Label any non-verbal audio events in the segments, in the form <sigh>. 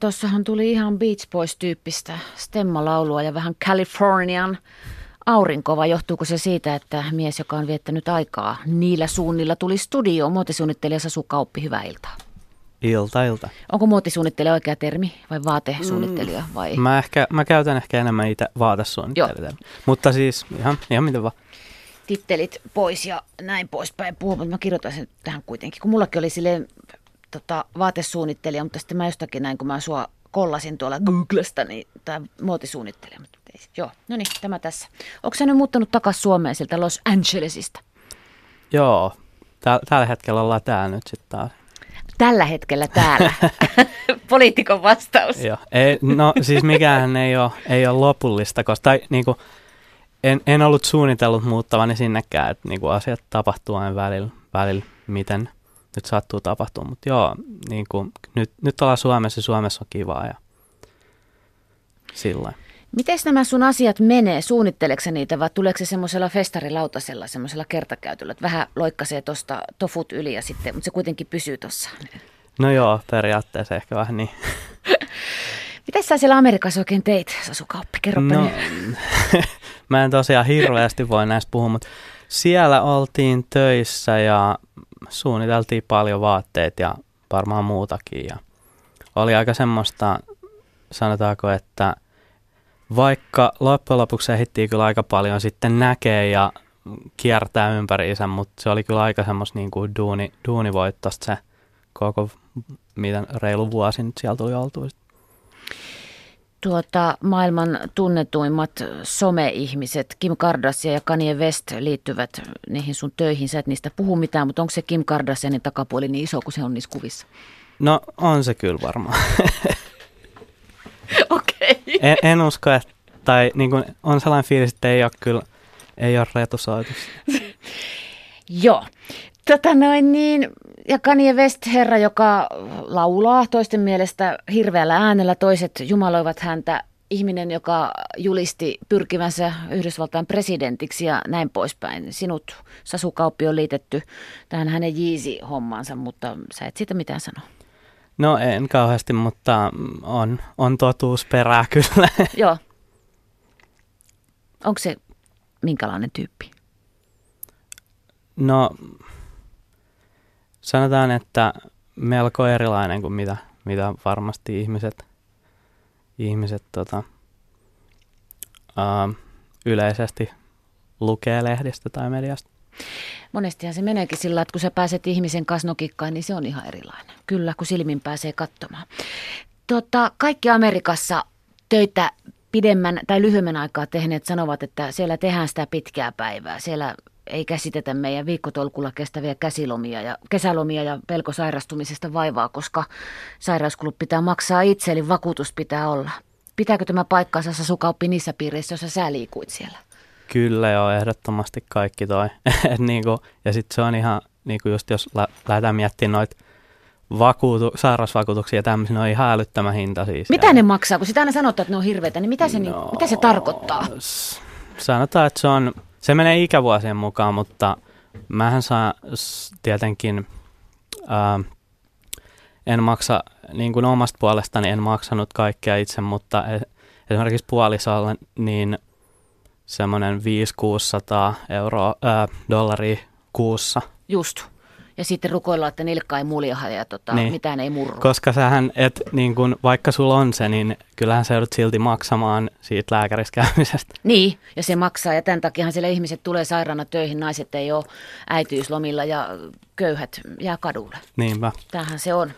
Tuossahan tuli ihan Beach Boys-tyyppistä stemmalaulua ja vähän Californian aurinko, vai johtuuko se siitä, että mies, joka on viettänyt aikaa niillä suunnilla, tuli studioon muotisuunnittelija Sasu Kauppi, hyvää iltaa. Ilta, ilta. Onko muotisuunnittelija oikea termi vai vaatesuunnittelija vai? Mä, ehkä, mä käytän ehkä enemmän itse vaatesuunnittelijaa. Mutta siis ihan, ihan miten vaan. Tittelit pois ja näin poispäin puhua, mutta mä kirjoitan sen tähän kuitenkin, kun mullakin oli silleen tota, vaatesuunnittelija, mutta sitten mä jostakin näin, kun mä sua kollasin tuolla Googlesta, niin tämä muotisuunnittelija. Mutta ei, joo, no niin, tämä tässä. Onko sä nyt muuttanut takaisin Suomeen sieltä Los Angelesista? Joo, Tää, tällä hetkellä ollaan täällä nyt sitten taas. Tällä hetkellä täällä. <laughs> <laughs> Poliitikon vastaus. Joo. Ei, no siis mikään ei ole, ei ole lopullista, koska tai, niinku, en, en ollut suunnitellut muuttavani sinnekään, että niinku, asiat tapahtuu aina välillä, välillä miten nyt sattuu tapahtua. Mutta joo, niinku, nyt, nyt ollaan Suomessa ja Suomessa on kivaa ja sillä Miten nämä sun asiat menee? Suunnitteleksä niitä vai tuleeko se semmoisella festarilautasella, semmoisella kertakäytöllä, että vähän loikkasee tuosta tofut yli ja sitten, mutta se kuitenkin pysyy tuossa? No joo, periaatteessa ehkä vähän niin. <laughs> Miten sä siellä Amerikassa oikein teit, Sasu Kauppi? Kerropa no, nyt. <laughs> mä en tosiaan hirveästi voi näistä puhua, mutta siellä oltiin töissä ja suunniteltiin paljon vaatteet ja varmaan muutakin. Ja oli aika semmoista, sanotaanko, että vaikka loppujen lopuksi ehdittiin kyllä aika paljon sitten näkee ja kiertää ympäriinsä, mutta se oli kyllä aika semmoista niin kuin duuni, duunivoittosta se koko, miten reilu vuosi nyt siellä tuli oltua. Tuota, maailman tunnetuimmat some-ihmiset, Kim Kardashian ja Kanye West liittyvät niihin sun töihin. Sä et niistä puhu mitään, mutta onko se Kim Kardashianin takapuoli niin iso kuin se on niissä kuvissa? No on se kyllä varmaan. <laughs> Okei. Okay. En, en usko, että, tai niin kuin, on sellainen fiilis, että ei ole kyllä, ei ole retusoitus. <laughs> Joo. Tota noin niin, ja Kanye West, herra, joka laulaa toisten mielestä hirveällä äänellä, toiset jumaloivat häntä, ihminen, joka julisti pyrkivänsä Yhdysvaltain presidentiksi ja näin poispäin. Sinut, Sasu Kauppi, on liitetty tähän hänen Jeezy-hommaansa, mutta sä et siitä mitään sano. No en kauheasti, mutta on, on totuusperää <laughs> kyllä. Joo. Onko se minkälainen tyyppi? No sanotaan, että melko erilainen kuin mitä, mitä varmasti ihmiset, ihmiset tota, ää, yleisesti lukee lehdistä tai mediasta. Monestihan se meneekin sillä, että kun sä pääset ihmisen kanssa nokikkaan, niin se on ihan erilainen. Kyllä, kun silmin pääsee katsomaan. Tota, kaikki Amerikassa töitä pidemmän tai lyhyemmän aikaa tehneet sanovat, että siellä tehdään sitä pitkää päivää. Siellä ei käsitetä meidän viikkotolkulla kestäviä käsilomia ja kesälomia ja pelko sairastumisesta vaivaa, koska sairauskulut pitää maksaa itse, eli vakuutus pitää olla. Pitääkö tämä paikkaansa sukauppi niissä piireissä, joissa sä liikuit siellä? Kyllä joo, ehdottomasti kaikki toi. <laughs> niinku, ja sitten se on ihan, niinku just jos lä- lähdetään miettimään noita vakuutu, sairausvakuutuksia ja tämmöisiä, ne on ihan älyttömän hinta siis. Mitä ja... ne maksaa? Kun sitä aina sanotaan, että ne on hirveitä, niin mitä se, no, niin, mitä se tarkoittaa? Sanotaan, että se on, se menee ikävuosien mukaan, mutta mähän saa tietenkin, ää, en maksa, niin kuin omasta puolestani en maksanut kaikkea itse, mutta e, esimerkiksi puolisolle, niin semmoinen 500-600 euroa, ää, dollaria kuussa. Just. Ja sitten rukoillaan, että nilkka ei muljaha ja tota, niin. mitään ei murru. Koska sähän, et, niin kun, vaikka sulla on se, niin kyllähän sä joudut silti maksamaan siitä lääkärissä käymisestä. Niin, ja se maksaa. Ja tämän takiahan siellä ihmiset tulee sairaana töihin, naiset ei ole äitiyslomilla ja köyhät jää kadulle. Niinpä. Tämähän se on.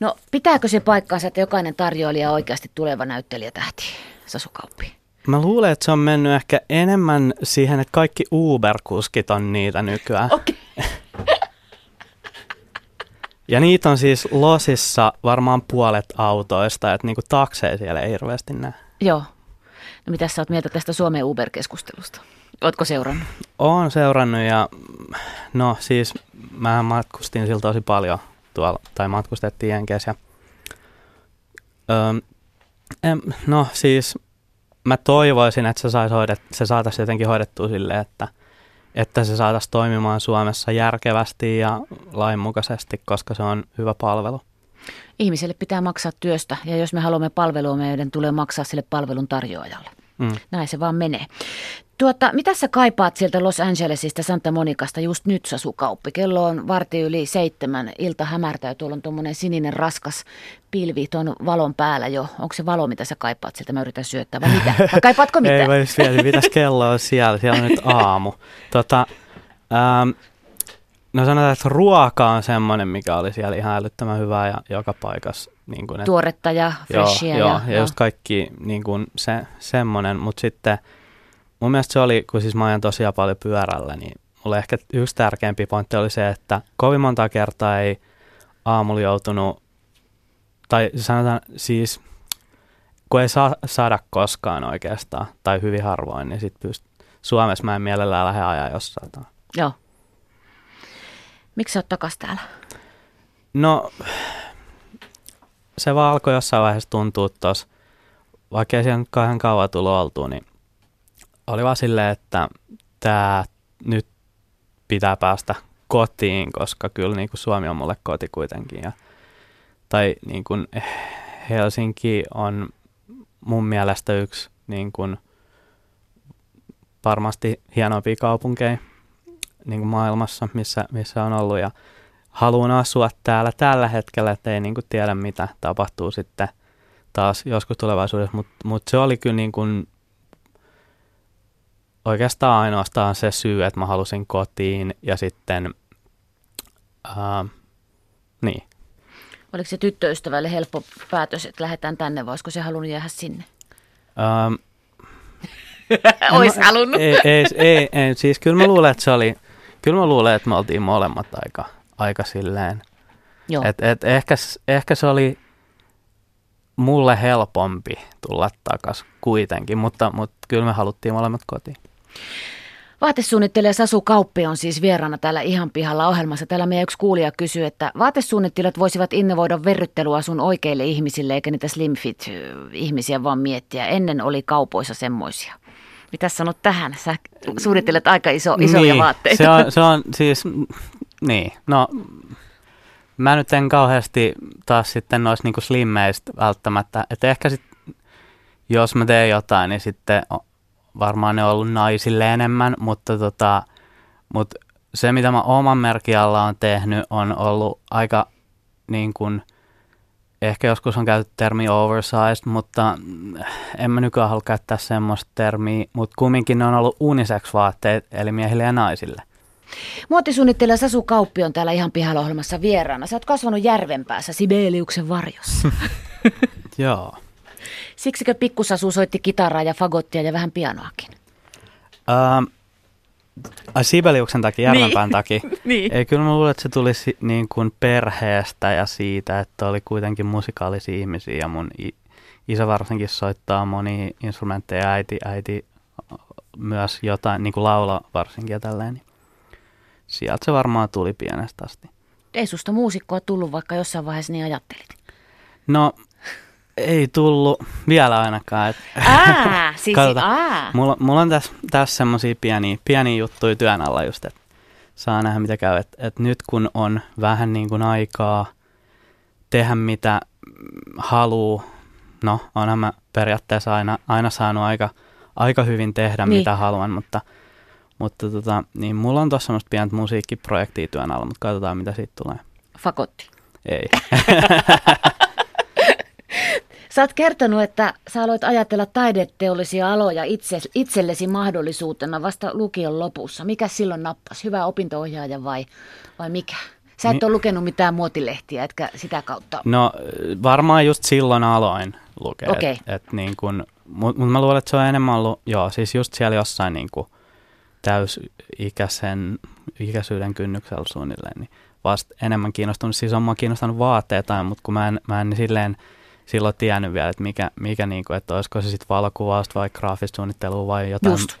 No pitääkö se paikkaansa, että jokainen tarjoilija on oikeasti tuleva näyttelijätähti, Sasu Kauppi? Mä luulen, että se on mennyt ehkä enemmän siihen, että kaikki Uber-kuskit on niitä nykyään. Okei. Okay. <laughs> ja niitä on siis losissa varmaan puolet autoista, että niinku takseja siellä ei hirveästi näe. Joo. No mitä sä oot mieltä tästä Suomen Uber-keskustelusta? Ootko seurannut? Oon seurannut ja no siis mä matkustin sillä tosi paljon tuolla, tai matkustettiin Jenkeissä. Öö, no siis mä toivoisin, että se, sais hoidet, se saataisiin jotenkin hoidettua silleen, että, että se saataisiin toimimaan Suomessa järkevästi ja lainmukaisesti, koska se on hyvä palvelu. Ihmiselle pitää maksaa työstä ja jos me haluamme palvelua, meidän tulee maksaa sille palvelun tarjoajalle. Mm. Näin se vaan menee. Tuota, mitä sä kaipaat sieltä Los Angelesista Santa Monicasta just nyt, Sasu Kauppi? Kello on varti yli seitsemän, ilta hämärtää tuolla on tuommoinen sininen raskas pilvi tuon valon päällä jo. Onko se valo, mitä sä kaipaat sieltä? Mä yritän syöttää, vai mitä? Vai kaipaatko mitään? <laughs> Ei voi vielä, mitäs kello on siellä? Siellä on nyt aamu. Tota, ähm, no sanotaan, että ruoka on semmoinen, mikä oli siellä ihan älyttömän hyvää ja joka paikassa. Niin kuin, että, Tuoretta ja freshia. Joo, ja, ja, ja just kaikki niin kuin se, semmoinen, mutta sitten – mun mielestä se oli, kun siis mä ajan tosiaan paljon pyörällä, niin mulle ehkä yksi tärkeämpi pointti oli se, että kovin monta kertaa ei aamulla joutunut, tai sanotaan siis, kun ei saa, saada koskaan oikeastaan, tai hyvin harvoin, niin sit pyst- Suomessa mä en mielellään lähde ajaa jossain. Joo. Miksi sä oot takas täällä? No, se vaan alkoi jossain vaiheessa tuntua tuossa, vaikka ei siellä nyt kauhean kauan tullut oltua, niin oli vaan silleen, että tämä nyt pitää päästä kotiin, koska kyllä niin kuin Suomi on mulle koti kuitenkin. Ja, tai niin kuin Helsinki on mun mielestä yksi niin kuin varmasti hienoimpia kaupunkeja niin kuin maailmassa, missä, missä on ollut. Ja haluan asua täällä tällä hetkellä, että ei niin kuin tiedä mitä tapahtuu sitten taas joskus tulevaisuudessa, mutta mut se oli kyllä niin kuin oikeastaan ainoastaan se syy, että mä halusin kotiin ja sitten, uh, niin. Oliko se tyttöystävälle helppo päätös, että lähdetään tänne, vai olisiko se halunnut jäädä sinne? Um, <laughs> Ois mä, halunnut. Ei, ei, ei, ei, siis kyllä mä luulen, että se oli, kyllä mä luulen, että me oltiin molemmat aika, aika silleen. Joo. Et, et ehkä, ehkä se oli mulle helpompi tulla takaisin kuitenkin, mutta, mutta kyllä me haluttiin molemmat kotiin. Vaatesuunnittelija Sasu Kauppi on siis vieraana täällä ihan pihalla ohjelmassa. Täällä meidän yksi kuulija kysyy, että vaatesuunnittelijat voisivat innovoida verryttelua sun oikeille ihmisille, eikä niitä slimfit-ihmisiä vaan miettiä. Ennen oli kaupoissa semmoisia. Mitä sanot tähän? Sä suunnittelet aika iso, isoja niin, vaatteita. Se on, se on siis, niin, no mä nyt en kauheasti taas sitten noista niinku slimmeistä välttämättä, että ehkä sitten jos mä teen jotain, niin sitten varmaan ne on ollut naisille enemmän, mutta tota, mut se mitä mä oman merkin alla on tehnyt on ollut aika niin kuin, ehkä joskus on käytetty termi oversized, mutta en mä nykyään halua käyttää semmoista termiä, mutta kumminkin ne on ollut unisex-vaatteet, eli miehille ja naisille. Muotisuunnittelija Sasu Kauppi on täällä ihan pihalla ohjelmassa vieraana. Sä oot kasvanut järvenpäässä Sibeliuksen varjossa. <laughs> Joo. Siksikö pikkusasu soitti kitaraa ja fagottia ja vähän pianoakin? Uh, ai Sibeliuksen takia, Järvenpään niin. takia. <laughs> niin. Ei, kyllä mä luulen, että se tuli si- niin kuin perheestä ja siitä, että oli kuitenkin musikaalisia ihmisiä ja mun i- isä varsinkin soittaa moni instrumentteja ja äiti, äiti myös jotain, niin kuin laula varsinkin ja tälleen. Niin sieltä se varmaan tuli pienestä asti. Ei susta muusikkoa tullut, vaikka jossain vaiheessa niin ajattelit. No ei tullut vielä ainakaan. Et, aa, <laughs> siis aa. Mulla, mulla on tässä, tässä semmoisia pieniä, pieniä juttuja työn alla just, että saa nähdä mitä käy. Et, et nyt kun on vähän niin kuin aikaa tehdä mitä haluu, no onhan mä periaatteessa aina, aina saanut aika, aika hyvin tehdä niin. mitä haluan, mutta, mutta tota, niin mulla on tuossa semmoista pientä musiikkiprojektia työn alla, mutta katsotaan mitä siitä tulee. Fakotti. Ei. <laughs> Sä oot kertonut, että sä aloit ajatella taideteollisia aloja itse, itsellesi mahdollisuutena vasta lukion lopussa. Mikä silloin nappasi? Hyvä opintoohjaaja vai, vai mikä? Sä et niin, ole lukenut mitään muotilehtiä, etkä sitä kautta? No varmaan just silloin aloin lukea. Okay. Et, et niin kun, mutta mut mä luulen, että se on enemmän ollut, joo, siis just siellä jossain niin kuin täysikäisen ikäisyyden kynnyksellä suunnilleen, niin vasta enemmän kiinnostunut. Siis on mua kiinnostanut vaatteita, mutta kun mä en, mä en silleen silloin tiennyt vielä, että mikä, mikä niin kuin, että olisiko se sitten valokuvausta vai graafista suunnittelua vai jotain Just.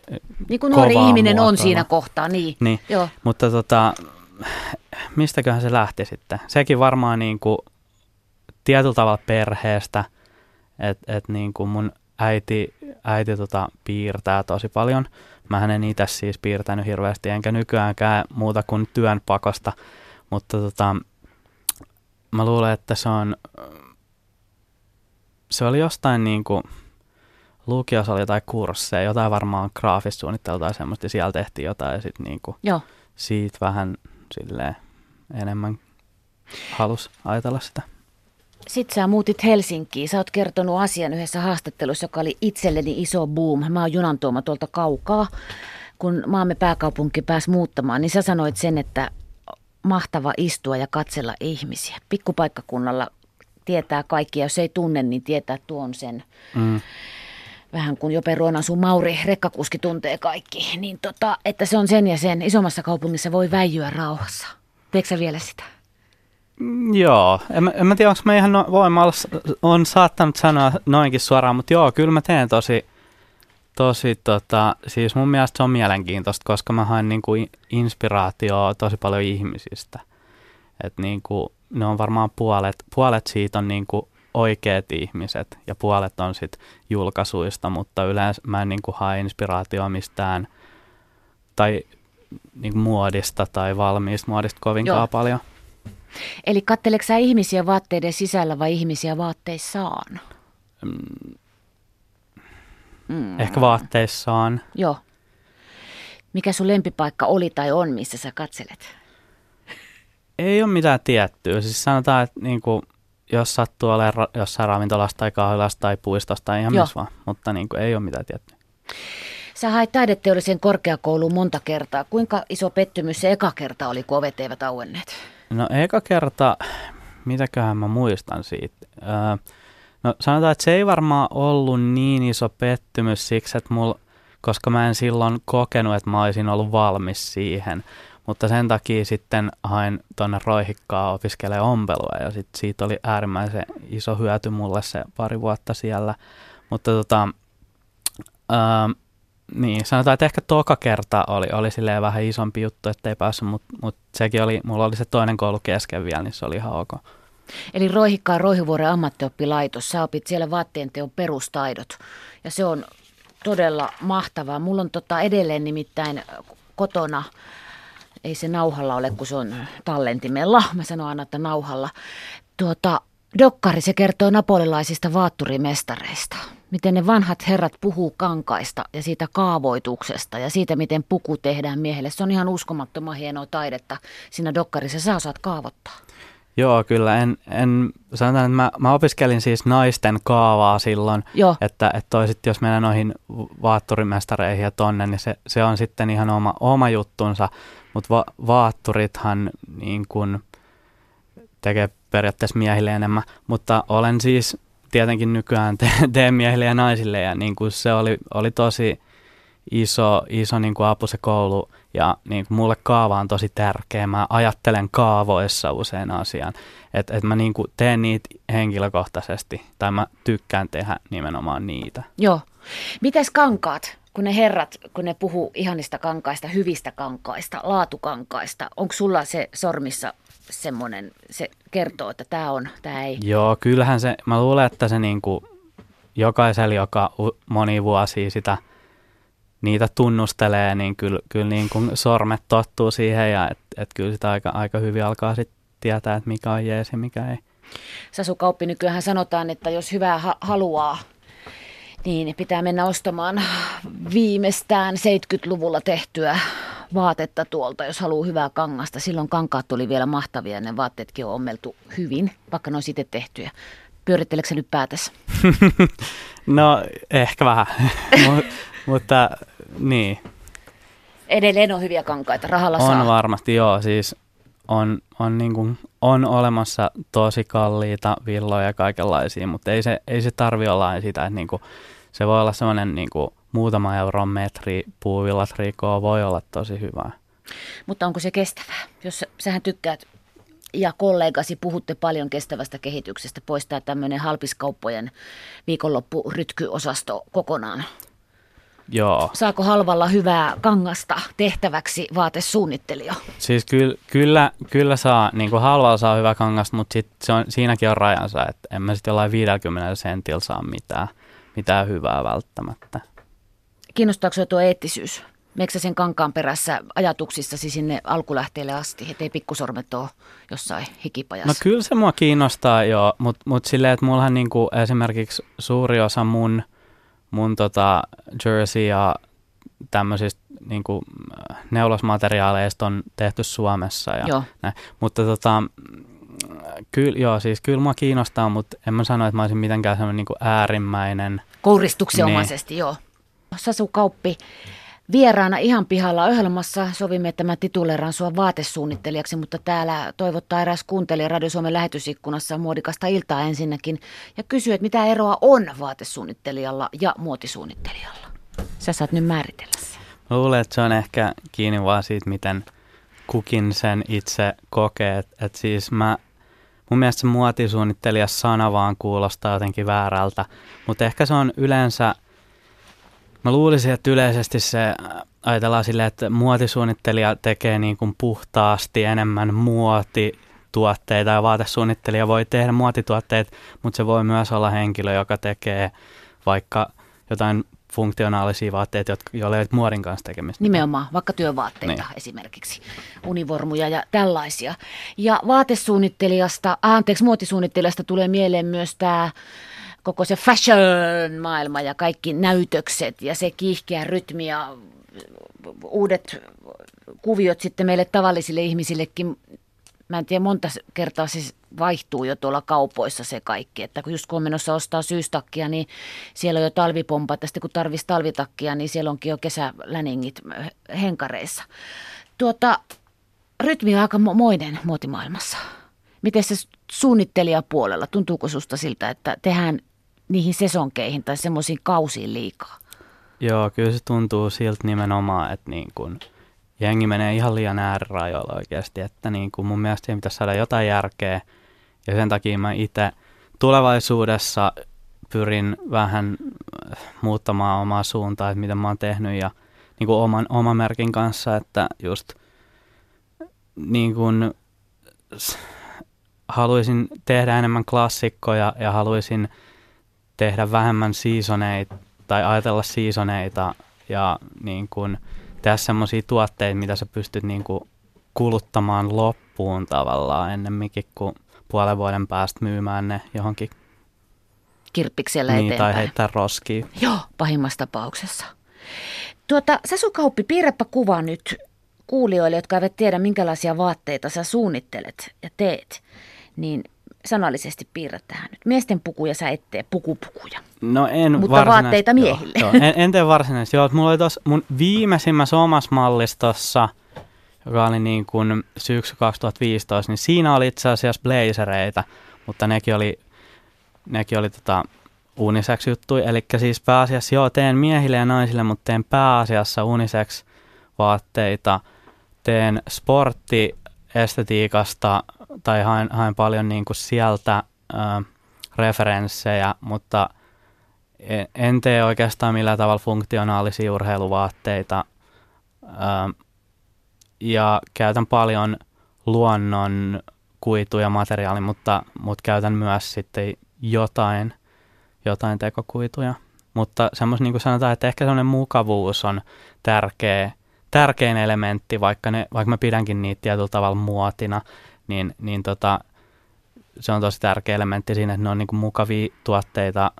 Niin kuin nuori ihminen muotoilla. on siinä kohtaa, niin. niin. Joo. Mutta tota, mistäköhän se lähti sitten? Sekin varmaan niin kuin tietyllä tavalla perheestä, että et niin kuin mun äiti, äiti tota piirtää tosi paljon. Mä en itse siis piirtänyt hirveästi, enkä nykyäänkään muuta kuin työn pakosta, mutta tota, mä luulen, että se on, se oli jostain niin kuin, lukiossa oli jotain kursseja, jotain varmaan graafista suunnittelua tai semmoista, ja siellä tehtiin jotain, ja sitten niin kuin, Joo. siitä vähän silleen enemmän halus ajatella sitä. Sitten sä muutit Helsinkiin. Sä oot kertonut asian yhdessä haastattelussa, joka oli itselleni iso boom. Mä oon junantuoma tuolta kaukaa. Kun maamme pääkaupunki pääsi muuttamaan, niin sä sanoit sen, että mahtava istua ja katsella ihmisiä. Pikkupaikkakunnalla tietää kaikki, ja jos ei tunne, niin tietää tuon sen. Mm. Vähän kuin Jope sun Mauri, rekkakuski tuntee kaikki. Niin tota, että se on sen ja sen. Isommassa kaupungissa voi väijyä rauhassa. Teekö vielä sitä? Mm, Joo, en, en mä tiedä, onko mä ihan no, voimalla on saattanut sanoa noinkin suoraan, mutta joo, kyllä mä teen tosi, tosi tota, siis mun mielestä se on mielenkiintoista, koska mä haen niinku i- inspiraatioa tosi paljon ihmisistä. Et niinku, ne on varmaan puolet, puolet siitä on niinku oikeat ihmiset ja puolet on sit julkaisuista, mutta yleensä mä en niinku hae inspiraatioa mistään tai niinku muodista tai valmiista muodista kovinkaan Joo. paljon. Eli katteleeko sä ihmisiä vaatteiden sisällä vai ihmisiä vaatteissaan? Mm. Ehkä vaatteissaan. Joo. Mikä sun lempipaikka oli tai on, missä sä katselet? Ei ole mitään tiettyä. Siis sanotaan, että niinku, jos sattuu olemaan ra- jossain ravintolassa tai kahvilassa tai puistossa tai ihan missä vaan. Mutta niinku, ei ole mitään tiettyä. Sä hait taideteollisen korkeakouluun monta kertaa. Kuinka iso pettymys se eka kerta oli, kun ovet eivät auenneet? No eka kerta, mitäköhän mä muistan siitä. Öö, no sanotaan, että se ei varmaan ollut niin iso pettymys siksi, että mulla, koska mä en silloin kokenut, että mä olisin ollut valmis siihen. Mutta sen takia sitten hain tuonne Roihikkaan opiskelemaan ompelua ja sit siitä oli äärimmäisen iso hyöty mulle se pari vuotta siellä. Mutta tota, öö, niin, sanotaan, että ehkä toka kerta oli, oli silleen vähän isompi juttu, ettei päässyt, mutta mut sekin oli, mulla oli se toinen koulu kesken vielä, niin se oli ihan ok. Eli Roihikkaa Roihuvuoren ammattioppilaitos. Sä opit siellä vaatteen teon perustaidot. Ja se on todella mahtavaa. Mulla on tota edelleen nimittäin kotona, ei se nauhalla ole, kun se on tallentimella. Mä sanon aina, että nauhalla. Tuota, Dokkari, se kertoo napolilaisista vaatturimestareista. Miten ne vanhat herrat puhuu kankaista ja siitä kaavoituksesta ja siitä, miten puku tehdään miehelle. Se on ihan uskomattoman hienoa taidetta siinä dokkarissa. Sä osaat kaavoittaa. Joo, kyllä. En, en sanotaan, että mä, mä opiskelin siis naisten kaavaa silloin, Joo. että, että toi sit, jos mennään noihin vaatturimestareihin ja tonne, niin se, se on sitten ihan oma, oma juttunsa, mutta va, vaatturithan niin kun tekee periaatteessa miehille enemmän, mutta olen siis tietenkin nykyään te, <laughs> teen miehille ja naisille ja niin kuin se oli, oli tosi iso, iso niin kuin apu se koulu ja niin kuin mulle kaava on tosi tärkeä. Mä ajattelen kaavoissa usein asian, että et mä niin kuin teen niitä henkilökohtaisesti tai mä tykkään tehdä nimenomaan niitä. Joo. Mites kankaat, kun ne herrat, kun ne puhuu ihanista kankaista, hyvistä kankaista, laatukankaista, onko sulla se sormissa semmoinen, se kertoo, että tämä on, tämä ei? Joo, kyllähän se, mä luulen, että se niin kuin jokaisella, joka moni vuosia sitä niitä tunnustelee, niin kyllä, kyllä niin kuin sormet tottuu siihen ja että et kyllä sitä aika, aika hyvin alkaa sitten tietää, että mikä on jees ja mikä ei. Sasu Kauppi, nykyään sanotaan, että jos hyvää ha- haluaa, niin pitää mennä ostamaan viimeistään 70-luvulla tehtyä vaatetta tuolta, jos haluaa hyvää kangasta. Silloin kankaat tuli vielä mahtavia ja ne vaatteetkin on ommeltu hyvin, vaikka ne on sitten tehtyjä. Pyöritteleekö nyt päätässä? <laughs> No ehkä vähän, <laughs> mutta niin, Edelleen on hyviä kankaita, rahalla on saa. varmasti joo, siis on, on, niin kuin, on olemassa tosi kalliita villoja ja kaikenlaisia, mutta ei se, ei se tarvi olla sitä, että niin kuin, se voi olla semmoinen niin kuin, muutama euron metri puuvillatrikoa voi olla tosi hyvää. Mutta onko se kestävää? Jos sä- sähän tykkäät ja kollegasi puhutte paljon kestävästä kehityksestä, poistaa tämmöinen halpiskauppojen viikonloppurytkyosasto kokonaan. Joo, Saako halvalla hyvää kangasta tehtäväksi vaatesuunnittelija? siis kyllä, kyllä, kyllä saa, niin kuin halvalla saa hyvä kangas, mutta sit se on, siinäkin on rajansa, että en mä sitten jollain 50 sentillä saa mitään, mitään hyvää välttämättä. Kiinnostaako sinua tuo eettisyys? Meikö sen kankaan perässä ajatuksissasi sinne alkulähteelle asti, ettei pikkusormet ole jossain hikipajassa? No kyllä se mua kiinnostaa jo, mutta mut silleen, että mullahan niinku esimerkiksi suuri osa mun, mun tota jersey ja tämmöisistä niinku neulosmateriaaleista on tehty Suomessa. Ja Joo. Näin. Mutta tota, kyllä, joo, siis kyllä mua kiinnostaa, mutta en mä sano, että mä olisin mitenkään semmoinen niinku äärimmäinen. Kouristuksenomaisesti, joo. Sasu Kauppi, vieraana ihan pihalla ohjelmassa sovimme, että mä tituleeran sua vaatesuunnittelijaksi, mutta täällä toivottaa eräs kuuntelija Radio Suomen lähetysikkunassa muodikasta iltaa ensinnäkin ja kysyy, että mitä eroa on vaatesuunnittelijalla ja muotisuunnittelijalla. Sä saat nyt määritellä sen. Mä luulen, että se on ehkä kiinni vaan siitä, miten kukin sen itse kokee. Että et siis mä, mun mielestä se muotisuunnittelija sana vaan kuulostaa jotenkin väärältä, mutta ehkä se on yleensä, mä luulisin, että yleisesti se äh, ajatellaan silleen, että muotisuunnittelija tekee niin kuin puhtaasti enemmän muotituotteita ja vaatesuunnittelija voi tehdä muotituotteet, mutta se voi myös olla henkilö, joka tekee vaikka jotain funktionaalisia vaatteita, jotka, joilla ei ole muodin kanssa tekemistä. Nimenomaan, vaikka työvaatteita Niin. esimerkiksi, univormuja ja tällaisia. Ja vaatesuunnittelijasta, ah, anteeksi, muotisuunnittelijasta tulee mieleen myös tämä koko se fashion-maailma ja kaikki näytökset ja se kiihkeä rytmi ja uudet kuviot sitten meille tavallisille ihmisillekin. Mä en tiedä, monta kertaa se vaihtuu jo tuolla kaupoissa se kaikki. Että kun just kun on menossa ostaa syystakkia, niin siellä on jo talvipompat. Ja sitten kun tarvitsisi talvitakkia, niin siellä onkin jo kesäläningit henkareissa. Tuota, rytmi on aika mo- moinen muotimaailmassa. Miten se suunnittelijapuolella, tuntuuko susta siltä, että tehdään niihin sesonkeihin tai semmoisiin kausiin liikaa? Joo, kyllä se tuntuu siltä nimenomaan, että niin kun jengi menee ihan liian äärirajoilla oikeasti, että niin kun mun mielestä siihen pitäisi saada jotain järkeä ja sen takia mä itse tulevaisuudessa pyrin vähän äh, muuttamaan omaa suuntaa, että mitä mä oon tehnyt ja niin kuin oman, oman merkin kanssa, että just niin kuin haluaisin tehdä enemmän klassikkoja ja haluaisin tehdä vähemmän seasoneita tai ajatella seasoneita ja niin kuin tehdä semmoisia tuotteita, mitä sä pystyt niin kuin kuluttamaan loppuun tavallaan ennemminkin kuin puolen vuoden päästä myymään ne johonkin Kirppiksellä niin, tai eteenpäin. heittää roskiin. Joo, pahimmassa tapauksessa. Tuota, Sasu Kauppi, piirräpä kuva nyt kuulijoille, jotka eivät tiedä, minkälaisia vaatteita sä suunnittelet ja teet. Niin sanallisesti piirrät tähän nyt. Miesten pukuja sä et tee, pukupukuja. No en Mutta vaatteita miehille. Joo, joo, en, en tee varsinaisesti. Joo, mulla oli tuossa mun viimeisimmässä omassa mallistossa, joka oli niin kuin syksy 2015, niin siinä oli itse asiassa blazereita, mutta nekin oli, nekin oli tota unisex juttuja. Eli siis pääasiassa joo, teen miehille ja naisille, mutta teen pääasiassa unisex vaatteita. Teen sporttiestetiikasta tai haen, haen paljon niin kuin sieltä ö, referenssejä, mutta en- en tee oikeastaan millään tavalla funktionaalisia urheiluvaatteita. Ö, ja käytän paljon luonnon kuituja materiaalia, mutta, mutta käytän myös sitten jotain, jotain tekokuituja. Mutta semmoista niin kuin sanotaan, että ehkä semmoinen mukavuus on tärkeä, tärkein elementti, vaikka, ne, vaikka mä pidänkin niitä tietyllä tavalla muotina, niin, niin tota, se on tosi tärkeä elementti siinä, että ne on niin kuin mukavia tuotteita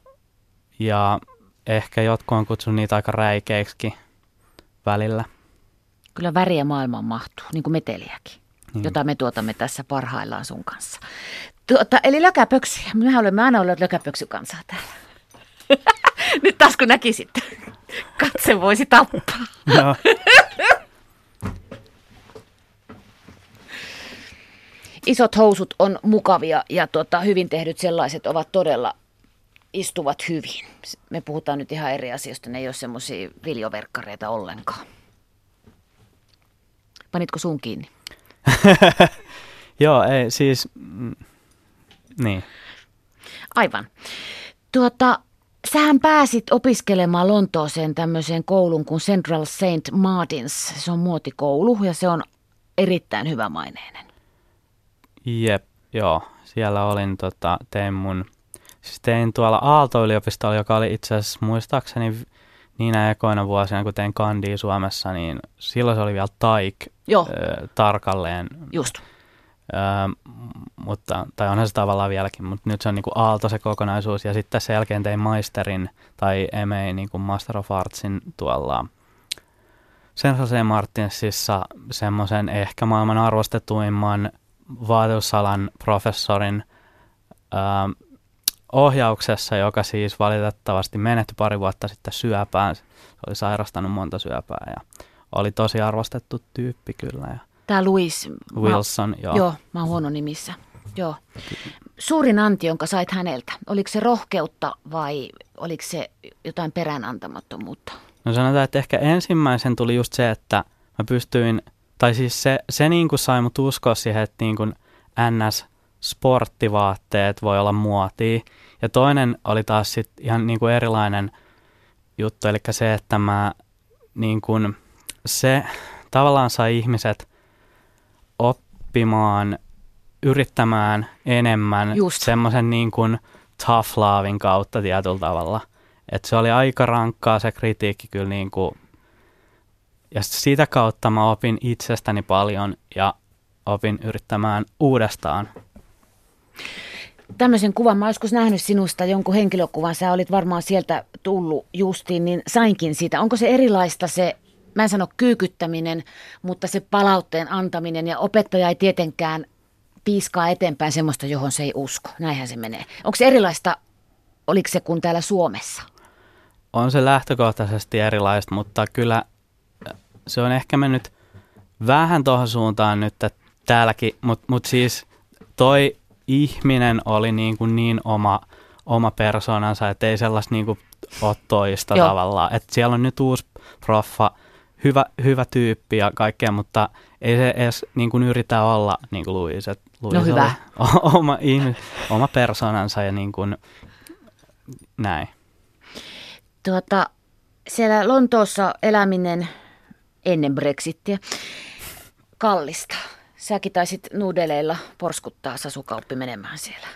ja ehkä jotkut on kutsunut niitä aika räikeiksi välillä. Kyllä väriä maailmaan mahtuu, niin kuin meteliäkin, Niin. jota me tuotamme tässä parhaillaan sun kanssa. Tuota, eli lökäpöksyjä. Mehän olemme aina olleet lökäpöksykansaa täällä. <laughs> Nyt taas kun näkisit, katse voisi tappaa. Joo. <laughs> Isot housut on mukavia ja tota, hyvin tehdyt sellaiset ovat todella istuvat hyvin. Me puhutaan nyt ihan eri asioista, ne ei ole semmoisia viljoverkkareita ollenkaan. Panitko suun kiinni? <laughs> Joo, ei siis, mm, niin. Aivan. Tuota, sähän pääsit opiskelemaan Lontooseen tämmöiseen kouluun kuin Central Saint Martins. Se on muotikoulu ja se on erittäin hyvämaineinen. Jep, joo. Siellä olin, tota, tein mun, siis tein tuolla Aalto-yliopistolla, joka oli itse asiassa muistaakseni niinä ekoina vuosina, kun tein kandia Suomessa, niin silloin se oli vielä taik Joo, ö, tarkalleen. just. Ö, mutta, tai onhan se tavallaan vieläkin, mutta nyt se on niin kuin aalto se kokonaisuus. Ja sitten sen jälkeen tein maisterin tai MA niin kuin Master of Artsin tuolla Jose Martinsissa semmoisen ehkä maailman arvostetuimman vaatetusalan professorin ö, ohjauksessa, joka siis valitettavasti menehtyi pari vuotta sitten syöpään. Se oli sairastanut monta syöpää ja oli tosi arvostettu tyyppi kyllä. Ja Tämä Louis. mä- Wilson, joo. Joo, mä oon huono nimissä. Joo. Suurin anti, jonka sait häneltä, oliko se rohkeutta vai oliko se jotain peräänantamattomuutta? No sanotaan, että ehkä ensimmäisen tuli just se, että mä pystyin, tai siis se, se niin kuin sai mut uskoa siihen, että niin kuin NS-sporttivaatteet voi olla muotia. Ja toinen oli taas sit ihan niin kuin erilainen juttu, eli se, että mä niin kuin, se tavallaan sai ihmiset oppimaan, yrittämään enemmän Just. semmoisen niin kuin tough lovein kautta tietyllä tavalla. Et se oli aika rankkaa se kritiikki kyllä niin kuin, ja sitä kautta mä opin itsestäni paljon ja opin yrittämään uudestaan. Tämmöisen kuvan, mä joskus nähnyt sinusta jonkun henkilökuvan, sä olit varmaan sieltä tullut justiin, niin sainkin siitä. Onko se erilaista se, mä en sano kyykyttäminen, mutta se palautteen antaminen ja opettaja ei tietenkään piiskaa eteenpäin semmoista, johon se ei usko. Näinhän se menee. Onko se erilaista, oliko se kuin täällä Suomessa? On se lähtökohtaisesti erilaista, mutta kyllä se on ehkä mennyt vähän tuohon suuntaan nyt että täälläkin, mutta mut siis toi ihminen oli niin, kuin niin oma, oma persoonansa, että ei sellaista niin kuin ole toista Joo. tavallaan. Et siellä on nyt uusi proffa, hyvä, hyvä tyyppi ja kaikkea, mutta ei se edes niin kuin yritä olla niin kuin Louis. Et Louis No hyvä. <laughs> oma, ihmis, oma persoonansa ja niin kuin näin. Tuota, siellä Lontoossa eläminen ennen Brexittiä kallista. Säkin taisit nuudeleilla porskuttaa Sasukauppi menemään siellä.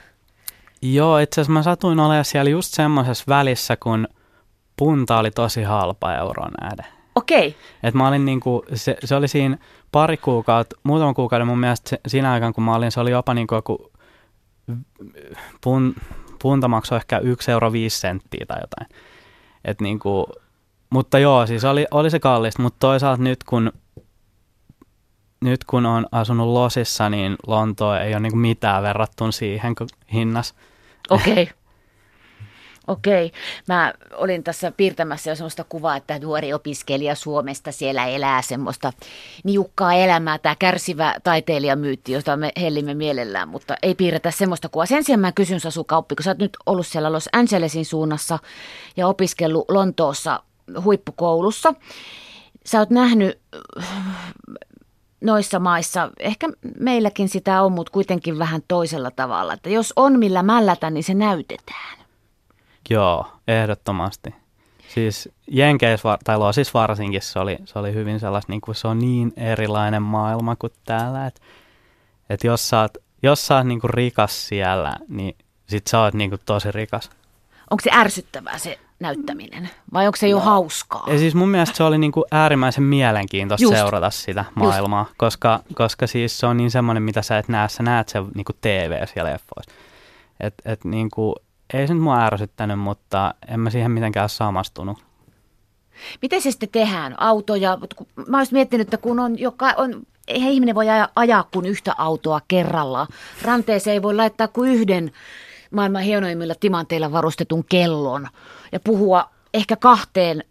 Joo, itse asiassa mä satuin olemaan siellä just semmoisessa välissä, kun punta oli tosi halpa euron nähden. Okei, Et mä olin niinku, se, se oli siinä pari kuukautta, muutaman kuukauden mun mielestä se, siinä aikaan, kun mä olin, se oli jopa niinku joku pun, punta maksoi ehkä 1 euro 5 senttiä tai jotain. Et niinku, mutta joo, siis oli, oli se kallista, mutta toisaalta nyt kun, nyt kun on asunut Losissa, niin Lontoa ei ole niinku mitään verrattuna siihen hinnas. okei. <laughs> Okei. Mä olin tässä piirtämässä jo semmoista kuvaa, että nuori opiskelija Suomesta siellä elää semmoista niukkaa elämää, tämä kärsivä taiteilijamyytti, jota me hellimme mielellään, mutta ei piirretä semmoista kuvaa. Sen sijaan mä kysyn Sasu Kauppi, kun sä oot nyt ollut siellä Los Angelesin suunnassa ja opiskellut Lontoossa huippukoulussa. Sä oot nähnyt äh, noissa maissa, ehkä meilläkin sitä on, mutta kuitenkin vähän toisella tavalla, että jos on millä mällätä, niin se näytetään. Joo, ehdottomasti. Siis tai siis varsinkin se oli, se oli hyvin sellaista, niin kuin se on niin erilainen maailma kuin täällä, että et jos sä oot, jos sä oot niin kuin rikas siellä, niin sit sä oot niin kuin tosi rikas. Onko se ärsyttävää se näyttäminen vai onko se jo hauskaa? Ja siis mun mielestä se oli niin kuin äärimmäisen mielenkiintoista Just. seurata sitä maailmaa, koska, koska siis se on niin semmoinen, mitä sä et näe, sä näet sen niin kuin TV ja leffoissa. Et, et niin kuin, ei se nyt mua ärsyttänyt, mutta en mä siihen mitenkään samastunut. Miten se sitten tehdään? Autoja? Mä olisin miettinyt, että kun on, joka on, eihän ihminen voi aja- ajaa kuin yhtä autoa kerrallaan. Ranteeseen ei voi laittaa kuin yhden maailman hienoimmilla timanteilla varustetun kellon ja puhua ehkä kahteen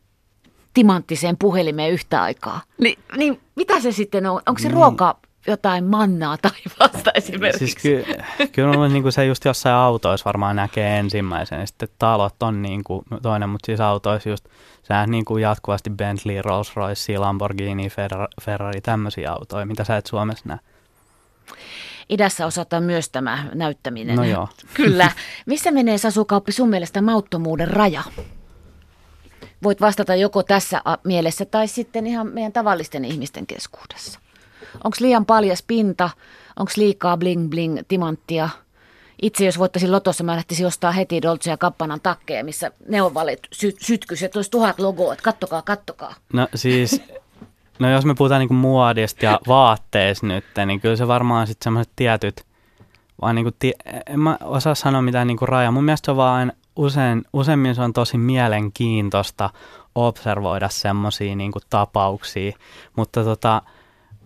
timanttiseen puhelimeen yhtä aikaa. Ni, niin mitä se sitten on? Onko se Niin. ruoka jotain mannaa tai vasta esimerkiksi? Siis ky, kyllä on niin kuin se just jossain autoissa varmaan näkee ensimmäisen, ja sitten talot on niin kuin toinen, mutta siis autoissa just, sä niin kuin jatkuvasti Bentley, Rolls Royce, Lamborghini, Ferrari, Ferrari tämmöisiä autoja, mitä sä et Suomessa näe. Idässä osataan myös tämä näyttäminen. No joo. Kyllä. Missä menee Sasukauppi sun mielestä mauttomuuden raja? Voit vastata joko tässä mielessä tai sitten ihan meidän tavallisten ihmisten keskuudessa. Onko liian paljas pinta? Onko liikaa bling bling timanttia? Itse jos voittaisin lotossa, mä lähtisin ostaa heti Dolce ja Kappanan takkeja, missä ne on valittu sy- sytkys, että olisi tuhat logoa, että kattokaa, kattokaa. No siis, no jos me puhutaan niinku muodista ja vaatteista nyt, niin kyllä se varmaan sitten semmoiset tietyt, vaan niinku, en mä osaa sanoa mitään niinku rajaa. Mun mielestä se on vaan usein, useimmin se on tosi mielenkiintoista observoida semmoisia niinku tapauksia, mutta tota,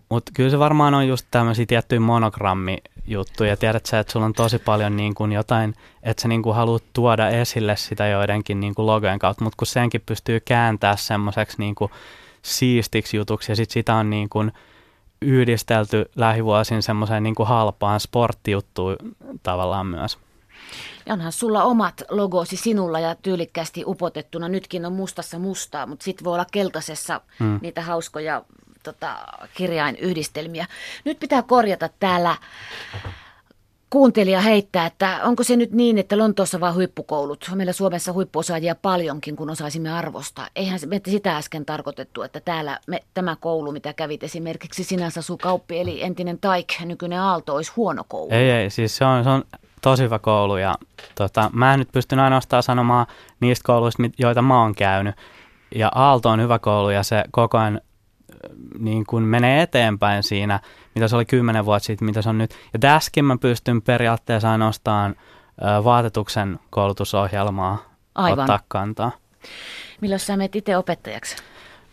mutta kyllä se varmaan on just tämmöisiä tiettyjä monogrammijuttuja. Tiedät sä, että sulla on tosi paljon niin kuin jotain, että sä niin kuin haluat tuoda esille sitä joidenkin niin kuin logojen kautta, mutta kun senkin pystyy kääntämään semmoiseksi niin kuin siistiksi jutuksi ja sitten sitä on niin kuin yhdistelty lähivuosin semmoiseen niin kuin halpaan sporttijuttuun tavallaan myös. Ja onhan sulla omat logosi sinulla ja tyylikkästi upotettuna. Nytkin on mustassa mustaa, mutta sitten voi olla keltaisessa hmm. niitä hauskoja tota, kirjainyhdistelmiä. Nyt pitää korjata täällä kuuntelija heittää, että onko se nyt niin, että Lontoossa vaan huippukoulut, meillä Suomessa huippuosaajia paljonkin, kun osaisimme arvostaa. Eihän se sitä äsken tarkoitettu, että täällä me, tämä koulu, mitä kävit esimerkiksi sinänsä Kauppi, eli entinen Taik, nykyinen Aalto, olisi huono koulu. Ei, ei, siis se on, se on tosi hyvä koulu ja tota, mä en nyt pystyn ainoastaan sanomaan niistä kouluista, joita mä oon käynyt. Ja Aalto on hyvä koulu ja se koko ajan niin kuin menee eteenpäin siinä, mitä se oli kymmenen vuotta sitten, mitä se on nyt. Ja tässäkin mä pystyn periaatteessa ainoastaan vaatetuksen koulutusohjelmaa Aivan. ottaa kantaa. Milloin sä menet itse opettajaksi?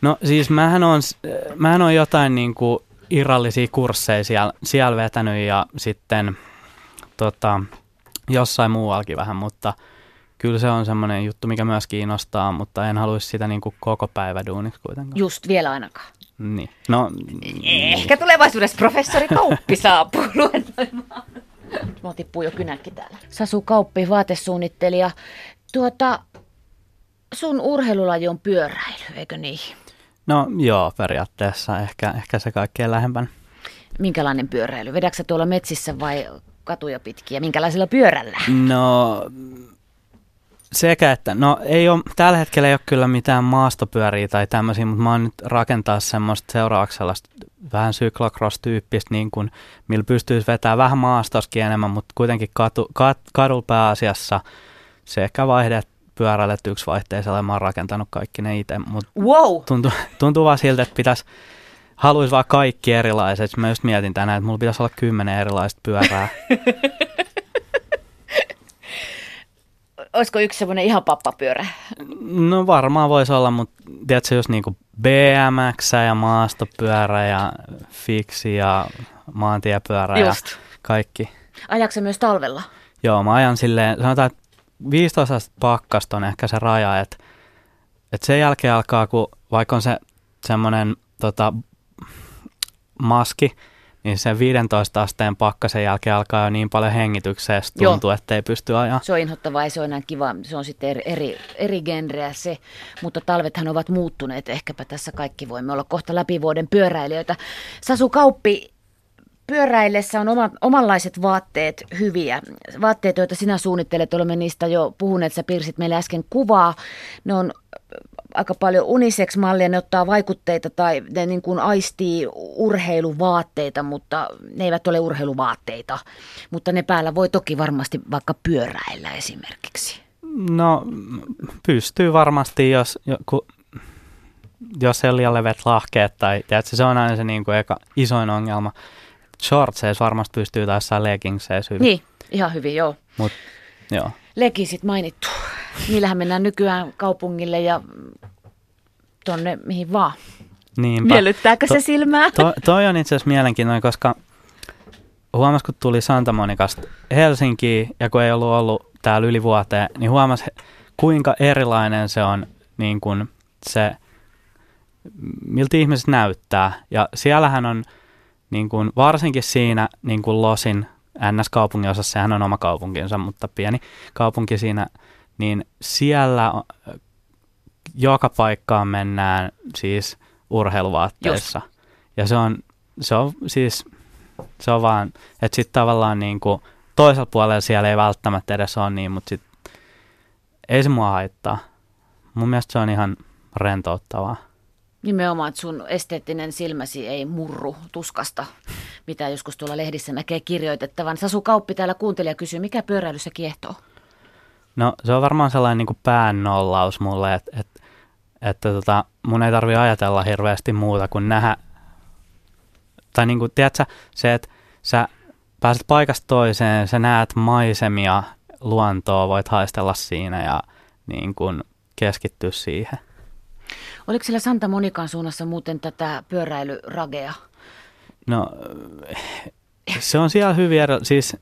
No siis mähän on, mähän on jotain niin kuin irrallisia kursseja siellä, siellä vetänyt ja sitten tota, jossain muuallakin vähän, mutta kyllä se on semmoinen juttu, mikä myös kiinnostaa, mutta en haluaisi sitä niin kuin koko päivä duuniksi kuitenkaan. Just vielä ainakaan. Niin. No, Ehkä tulevaisuudessa professori Kauppi saapuu <laughs> luennoimaan. Mä tippuu jo kynäkki täällä. Sasu Kauppi, vaatesuunnittelija. Tuota, sun urheilulaji on pyöräily, eikö niin? No joo, periaatteessa ehkä, ehkä se kaikkein lähempän. Minkälainen pyöräily? Vedäksä tuolla metsissä vai katuja pitkiä? Minkälaisella pyörällä? No sekä että, no ei ole, tällä hetkellä ei ole kyllä mitään maastopyöriä tai tämmöisiä, mutta mä oon nyt rakentaa semmoista seuraavaksi sellaista vähän cyclocross-tyyppistä, niin kuin, millä pystyisi vetämään vähän maastoskin enemmän, mutta kuitenkin katu, kat, kadulla pääasiassa sekä vaihdet pyörälle että yksivaihteisella. Mä oon rakentanut kaikki ne itse, mutta wow. tuntuu, tuntuu vaan siltä, että pitäisi haluaisi vaan kaikki erilaiset. Mä just mietin tänään, että mulla pitäisi olla kymmenen erilaista pyörää. <laughs> olisiko yksi semmoinen ihan pappapyörä? No varmaan voisi olla, mutta tiedätkö, jos niinku BMX ja maastopyörä ja fiksi ja maantiepyörä Just. ja kaikki. Ajakse myös talvella? Joo, mä ajan silleen, sanotaan, että 15 pakkasta on ehkä se raja, että, että sen jälkeen alkaa, kun vaikka on se semmoinen tota, maski, niin sen 15 asteen pakkasen jälkeen alkaa jo niin paljon hengitykseen, tuntuu, että ei pysty ajaa. Se on inhottavaa ja se on enää kiva. Se on sitten eri, eri, eri genreä se, mutta talvethan ovat muuttuneet. Ehkäpä tässä kaikki voimme olla kohta läpi vuoden pyöräilijöitä. Sasu Kauppi, pyöräillessä on oma, omanlaiset vaatteet hyviä. Vaatteet, joita sinä suunnittelet, olemme niistä jo puhuneet, sä piirsit meille äsken kuvaa. Ne on aika paljon unisex-mallia, ne ottaa vaikutteita tai ne niin kuin aistii urheiluvaatteita, mutta ne eivät ole urheiluvaatteita. Mutta ne päällä voi toki varmasti vaikka pyöräillä esimerkiksi. No pystyy varmasti, jos, kun, jos ei liian levet lahkeet tai tiedätkö, se on aina se niin kuin eka, isoin ongelma. Shortseissa varmasti pystyy taas saa leggingseissa hyvin. Niin, ihan hyvin, joo. Mut, joo. Legisit mainittu. Niillähän mennään nykyään kaupungille ja tonne mihin vaan. Niinpä. Miellyttääkö to, se silmää? To, toi on itse asiassa mielenkiintoinen, koska huomas, kun tuli Santa Monikasta Helsinkiin ja kun ei ollut ollut täällä yli vuoteen, niin huomas, kuinka erilainen se on niin kuin se, miltä ihmiset näyttää. Ja siellähän on niin kuin, varsinkin siinä niin kuin Losin NS-kaupunginosassa, sehän on oma kaupunkinsa, mutta pieni kaupunki siinä, niin siellä joka paikkaan mennään siis urheiluvaatteissa. Just. Ja se on, se on siis, se on vaan, että sitten tavallaan niin kuin toisella puolella siellä ei välttämättä edes ole niin, mutta sitten ei se mua haittaa. Mun mielestä se on ihan rentouttavaa. Nimenomaan, että sun esteettinen silmäsi ei murru tuskasta mitä joskus tuolla lehdissä näkee kirjoitettavan. Sasu Kauppi täällä kuuntelija kysyy, mikä pyöräilyssä kiehtoo? No se on varmaan sellainen niin kuin päännollaus mulle, että, että, että tota, mun ei tarvi ajatella hirveästi muuta kuin nähdä, tai niin kuin, tiedätkö, se, että sä pääset paikasta toiseen, sä näet maisemia, luontoa, voit haistella siinä ja niin kuin keskittyä siihen. Oliko siellä Santa Monikan suunnassa muuten tätä pyöräilyragea? No se on siellä hyvin eri, siis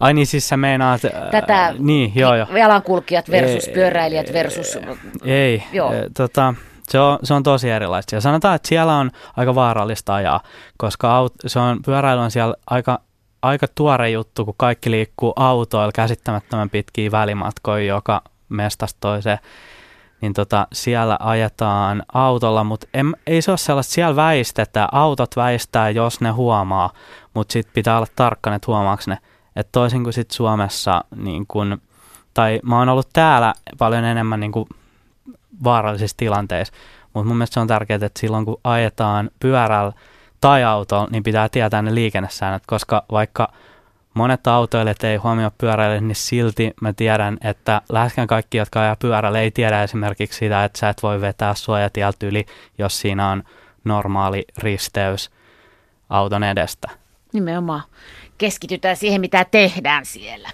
Ai niin, siis sä meinaat... Tätä äh, niin, joo, joo. jalankulkijat versus ei, pyöräilijät versus... Ei, joo. tota, se on, se on tosi erilaista. Ja sanotaan, että siellä on aika vaarallista ajaa, koska aut, se on, pyöräily on siellä aika, aika tuore juttu, kun kaikki liikkuu autoilla käsittämättömän pitkiä välimatkoja joka mestasta toiseen. Niin tota, siellä ajetaan autolla, mutta en, ei se ole sellaista, siellä väistetään, autot väistää, jos ne huomaa, mutta sitten pitää olla tarkkana, että huomaako ne. Että toisin kuin sitten Suomessa, niin kun, tai mä oon ollut täällä paljon enemmän niin kun vaarallisissa tilanteissa, mutta mun mielestä se on tärkeää, että silloin kun ajetaan pyörällä tai autolla, niin pitää tietää ne liikennesäännöt, koska vaikka monet autoilijat ei huomioi pyöräille, niin silti mä tiedän, että läheskään kaikki, jotka ajaa pyörällä, ei tiedä esimerkiksi sitä, että sä et voi vetää suojatieltä yli, jos siinä on normaali risteys auton edestä. Nimenomaan keskitytään siihen, mitä tehdään siellä.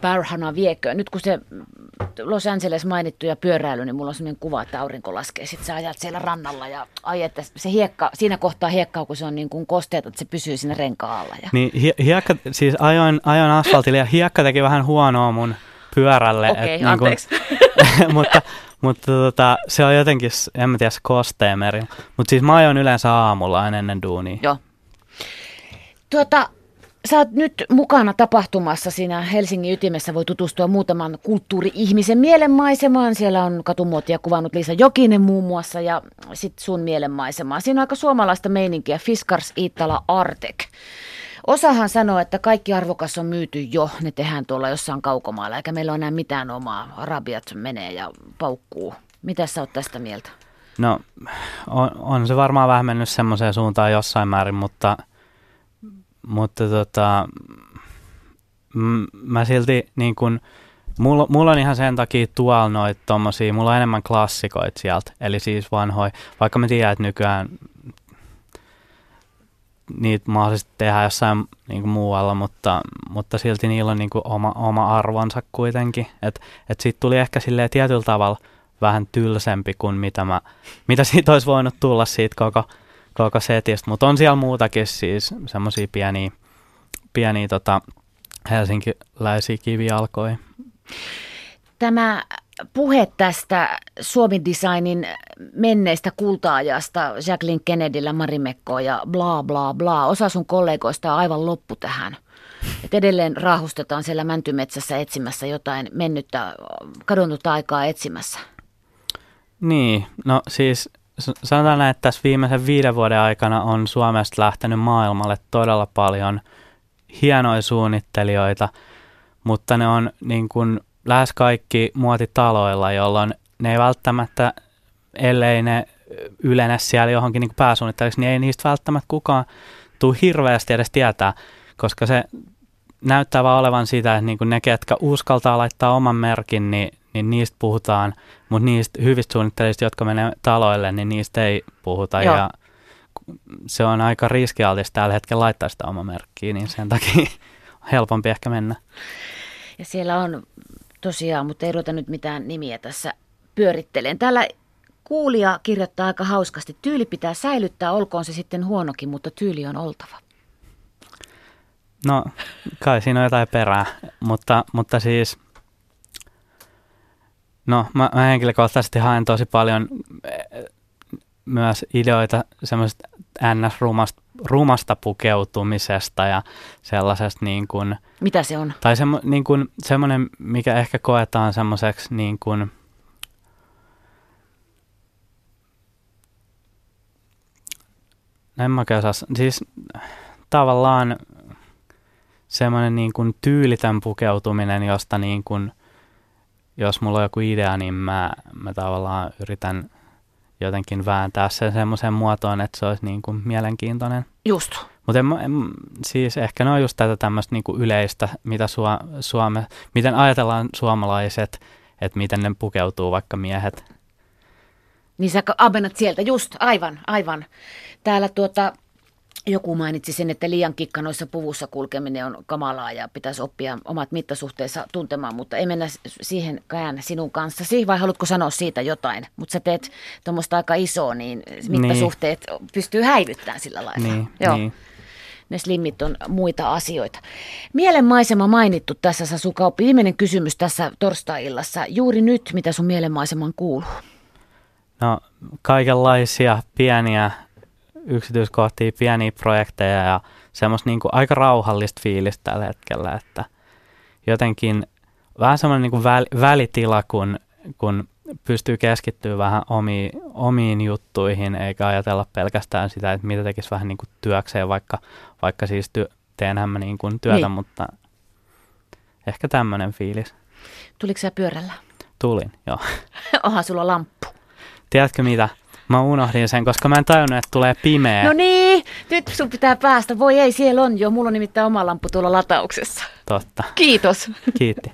Parhana viekö. Nyt kun se Los Angeles mainittu ja pyöräily, niin mulla on sellainen kuva, että aurinko laskee. Sitten sä ajat siellä rannalla ja ai, että se hiekka, siinä kohtaa hiekkaa, kun se on niin kuin kosteet, että se pysyy siinä renkaalla. Ja... Niin hiekka, siis ajoin, ajoin asfaltille ja hiekka teki vähän huonoa mun pyörälle. Okei, okay, anteeksi. Niin <laughs> mutta mutta tota, se on jotenkin, en mä tiedä, kosteemeri. Mutta siis mä ajoin yleensä aamulla aina ennen duunia. Joo. Tuota, Sä oot nyt mukana tapahtumassa siinä Helsingin ytimessä. Voi tutustua muutaman kulttuuri-ihmisen mielenmaisemaan. Siellä on katumuotia kuvannut Liisa Jokinen muun muassa ja sitten sun mielenmaisemaa. Siinä on aika suomalaista meininkiä. Fiskars Iittala Artek. Osahan sanoo, että kaikki arvokas on myyty jo. Ne tehdään tuolla jossain kaukomaalla, eikä meillä ole enää mitään omaa. Arabiat menee ja paukkuu. Mitä sä oot tästä mieltä? No, on, on se varmaan vähän mennyt semmoiseen suuntaan jossain määrin, mutta – mutta tota, mä silti niin kun, mulla, mulla on ihan sen takia tuolla noita tommosia, mulla on enemmän klassikoita sieltä, eli siis vanhoja, vaikka mä tiedän, että nykyään niitä mahdollisesti tehdään jossain niin muualla, mutta, mutta silti niillä on niin oma, oma arvonsa kuitenkin. Että et siitä tuli ehkä silleen tietyllä tavalla vähän tylsempi kuin mitä, mä, mitä <laughs> siitä olisi voinut tulla siitä koko koko setistä, mutta on siellä muutakin siis semmoisia pieniä, pieniä tota, helsinkiläisiä kivijalkoja. Tämä puhe tästä Suomi Designin menneistä kultaajasta Jacqueline Kennedyllä, Marimekko ja bla bla bla. Osa sun kollegoista on aivan loppu tähän. Et edelleen raahustetaan siellä mäntymetsässä etsimässä jotain mennyttä, kadonnutta aikaa etsimässä. Niin, no siis sanotaan näin, että tässä viimeisen viiden vuoden aikana on Suomesta lähtenyt maailmalle todella paljon hienoja suunnittelijoita, mutta ne on niin kuin lähes kaikki muotitaloilla, jolloin ne ei välttämättä, ellei ne ylene siellä johonkin niin pääsuunnittelijaksi, niin ei niistä välttämättä kukaan tule hirveästi edes tietää, koska se näyttää vaan olevan sitä, että niin kuin ne, ketkä uskaltaa laittaa oman merkin, niin niin niistä puhutaan, mutta niistä hyvistä suunnittelijoista, jotka menee taloille, niin niistä ei puhuta. Joo. Ja se on aika riskialtista tällä hetkellä laittaa sitä oma merkkiä, niin sen takia <laughs> helpompi ehkä mennä. Ja siellä on tosiaan, mutta ei ruveta nyt mitään nimiä tässä pyörittelen. Täällä kuulija kirjoittaa aika hauskasti. Tyyli pitää säilyttää, olkoon se sitten huonokin, mutta tyyli on oltava. No, kai siinä on jotain perää, mutta, mutta siis – No, mä, mä henkilökohtaisesti haen tosi paljon eh, myös ideoita semmoisesta ns-rumasta rumasta pukeutumisesta ja sellaisesta niin kuin... Mitä se on? Tai semmo, niin kuin, semmoinen, mikä ehkä koetaan semmoiseksi niin kuin... En mä osaa, siis tavallaan semmoinen niin kuin tyylitön pukeutuminen, josta niin kuin – jos mulla on joku idea, niin mä, mä tavallaan yritän jotenkin vääntää sen semmoiseen muotoon, että se olisi niin kuin mielenkiintoinen. Just. Mutta siis ehkä ne on just tätä tämmöistä niinku yleistä, mitä Suo, Suome, miten ajatellaan suomalaiset, että miten ne pukeutuu vaikka miehet. Niin sä abennat sieltä, just, aivan, aivan. Täällä tuota, joku mainitsi sen, että liian kikkanoissa puvussa kulkeminen on kamalaa ja pitäisi oppia omat mittasuhteensa tuntemaan, mutta ei mennä siihen kään sinun kanssasi, vai haluatko sanoa siitä jotain? Mutta sä teet tuommoista aika isoa, niin mittasuhteet niin. pystyy häivyttämään sillä lailla. Niin, Joo. Niin. Ne slimmit on muita asioita. Mielenmaisema mainittu tässä Sasukauppi. Viimeinen kysymys tässä torstai-illassa. Juuri nyt, mitä sun mielenmaiseman kuuluu? No kaikenlaisia pieniä yksityiskohtia, pieniä projekteja ja semmoista niin kuin aika rauhallista fiilistä tällä hetkellä, että jotenkin vähän semmoinen niin kuin väl, välitila, kun, kun pystyy keskittyä vähän omiin, omiin juttuihin, eikä ajatella pelkästään sitä, että mitä tekisi vähän niin kuin työkseen, vaikka, vaikka siis työ, teenhän mä niin kuin työtä, niin. mutta ehkä tämmöinen fiilis. Tuliko sä pyörällä? Tulin, joo. <laughs> Onhan sulla lamppu. Tiedätkö mitä? Mä unohdin sen, koska mä en tajunnut, että tulee pimeä. No niin, nyt sun pitää päästä. Voi ei, siellä on jo. Mulla on nimittäin oma lamppu tuolla latauksessa. Totta. Kiitos. Kiitti.